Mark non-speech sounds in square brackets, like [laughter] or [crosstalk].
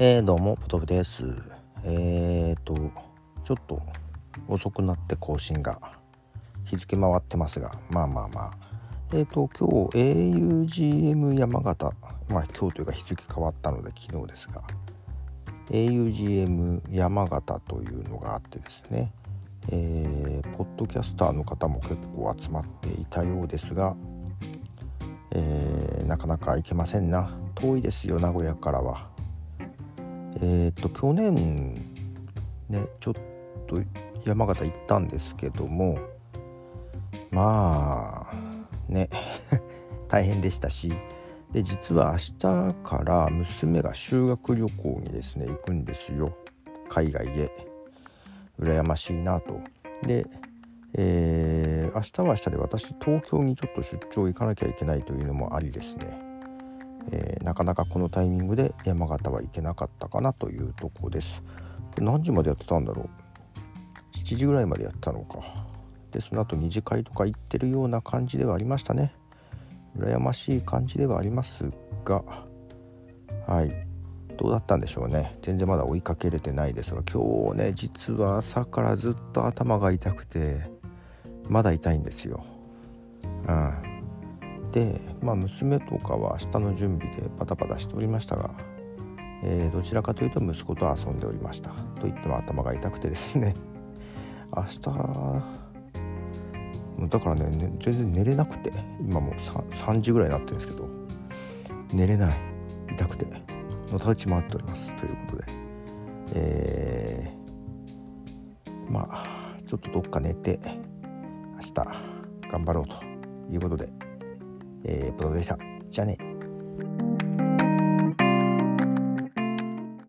えー、どうも、ポトフです。えーと、ちょっと遅くなって更新が日付回ってますが、まあまあまあ。えーと、今日 augm 山形、まあ今日というか日付変わったので昨日ですが、augm 山形というのがあってですね、えー、ポッドキャスターの方も結構集まっていたようですが、え、なかなか行けませんな。遠いですよ、名古屋からは。えっ、と去年ねちょっと山形行ったんですけどもまあね [laughs] 大変でしたしで実は明日から娘が修学旅行にですね行くんですよ。海外へ。羨ましいなと。で、えー、明日は明日で私東京にちょっと出張行かなきゃいけないというのもありですね。えー、なかなかこのタイミングで山形は行けなかったかなというとこです。何時までやってたんだろう？7時ぐらいまでやったのか。でその後二次会とか行ってるような感じではありましたね。羨ましい感じではありますがはい。どうだったんでしょうね。全然まだ追いかけれてないですが今日ね実は朝からずっと頭が痛くてまだ痛いんですよ。うん。で、まあ、娘とかは明日の準備でバタバタしておりましたが、えー、どちらかというと息子と遊んでおりました。と言っても頭が痛くてですね。明日だからね全然寝れなくて。今もう 3, 3時ぐらいになってるんですけど。寝れない。痛くて。のたうち回っております。ということで。えー、まあちょっとどっか寝て明日頑張ろうということで。えー、プロでした。じゃあね。